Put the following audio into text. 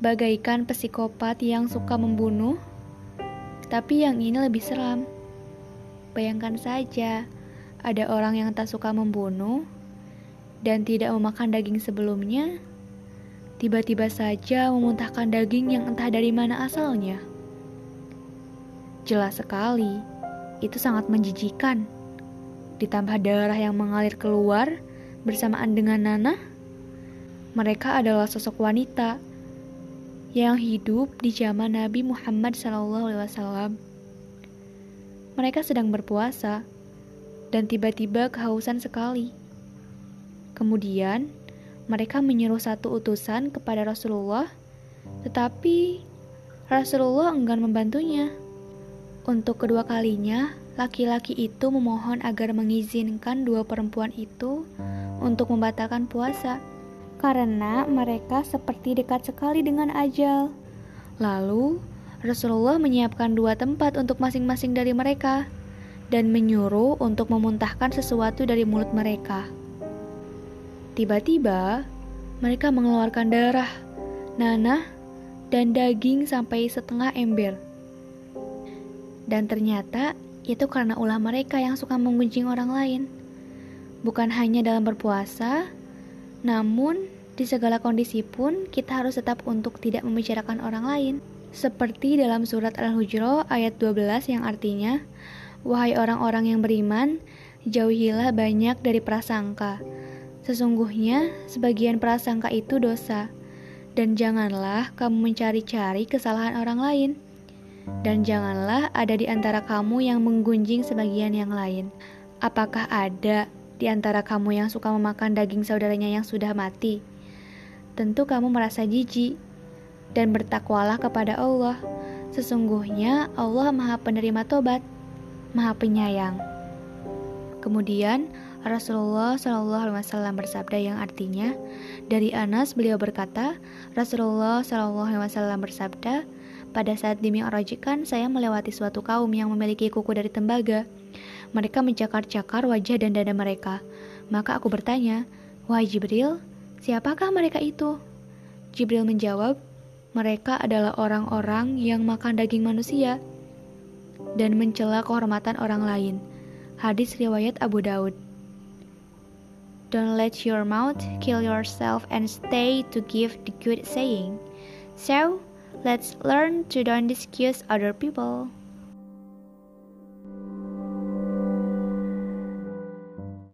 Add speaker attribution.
Speaker 1: Bagaikan psikopat yang suka membunuh, tapi yang ini lebih seram. Bayangkan saja, ada orang yang tak suka membunuh dan tidak memakan daging sebelumnya, tiba-tiba saja memuntahkan daging yang entah dari mana asalnya. Jelas sekali, itu sangat menjijikan. Ditambah darah yang mengalir keluar bersamaan dengan nanah, mereka adalah sosok wanita yang hidup di zaman Nabi Muhammad SAW. Mereka sedang berpuasa dan tiba-tiba kehausan sekali. Kemudian, mereka menyuruh satu utusan kepada Rasulullah, tetapi Rasulullah enggan membantunya. Untuk kedua kalinya, laki-laki itu memohon agar mengizinkan dua perempuan itu untuk membatalkan puasa karena mereka seperti dekat sekali dengan ajal. Lalu, Rasulullah menyiapkan dua tempat untuk masing-masing dari mereka dan menyuruh untuk memuntahkan sesuatu dari mulut mereka. Tiba-tiba, mereka mengeluarkan darah, nanah, dan daging sampai setengah ember. Dan ternyata itu karena ulah mereka yang suka menggunjing orang lain. Bukan hanya dalam berpuasa, namun, di segala kondisi pun kita harus tetap untuk tidak membicarakan orang lain. Seperti dalam surat Al-Hujro ayat 12 yang artinya, Wahai orang-orang yang beriman, jauhilah banyak dari prasangka. Sesungguhnya, sebagian prasangka itu dosa. Dan janganlah kamu mencari-cari kesalahan orang lain. Dan janganlah ada di antara kamu yang menggunjing sebagian yang lain. Apakah ada di antara kamu yang suka memakan daging saudaranya yang sudah mati, tentu kamu merasa jijik dan bertakwalah kepada Allah. Sesungguhnya Allah Maha Penerima Tobat, Maha Penyayang. Kemudian Rasulullah Shallallahu Alaihi Wasallam bersabda yang artinya dari Anas beliau berkata Rasulullah Shallallahu Alaihi Wasallam bersabda pada saat dimi'rajkan saya melewati suatu kaum yang memiliki kuku dari tembaga mereka mencakar-cakar wajah dan dada mereka. Maka aku bertanya, Wahai Jibril, siapakah mereka itu? Jibril menjawab, mereka adalah orang-orang yang makan daging manusia dan mencela kehormatan orang lain. Hadis riwayat Abu Daud. Don't let your mouth kill yourself and stay to give the good saying. So, let's learn to don't excuse other people.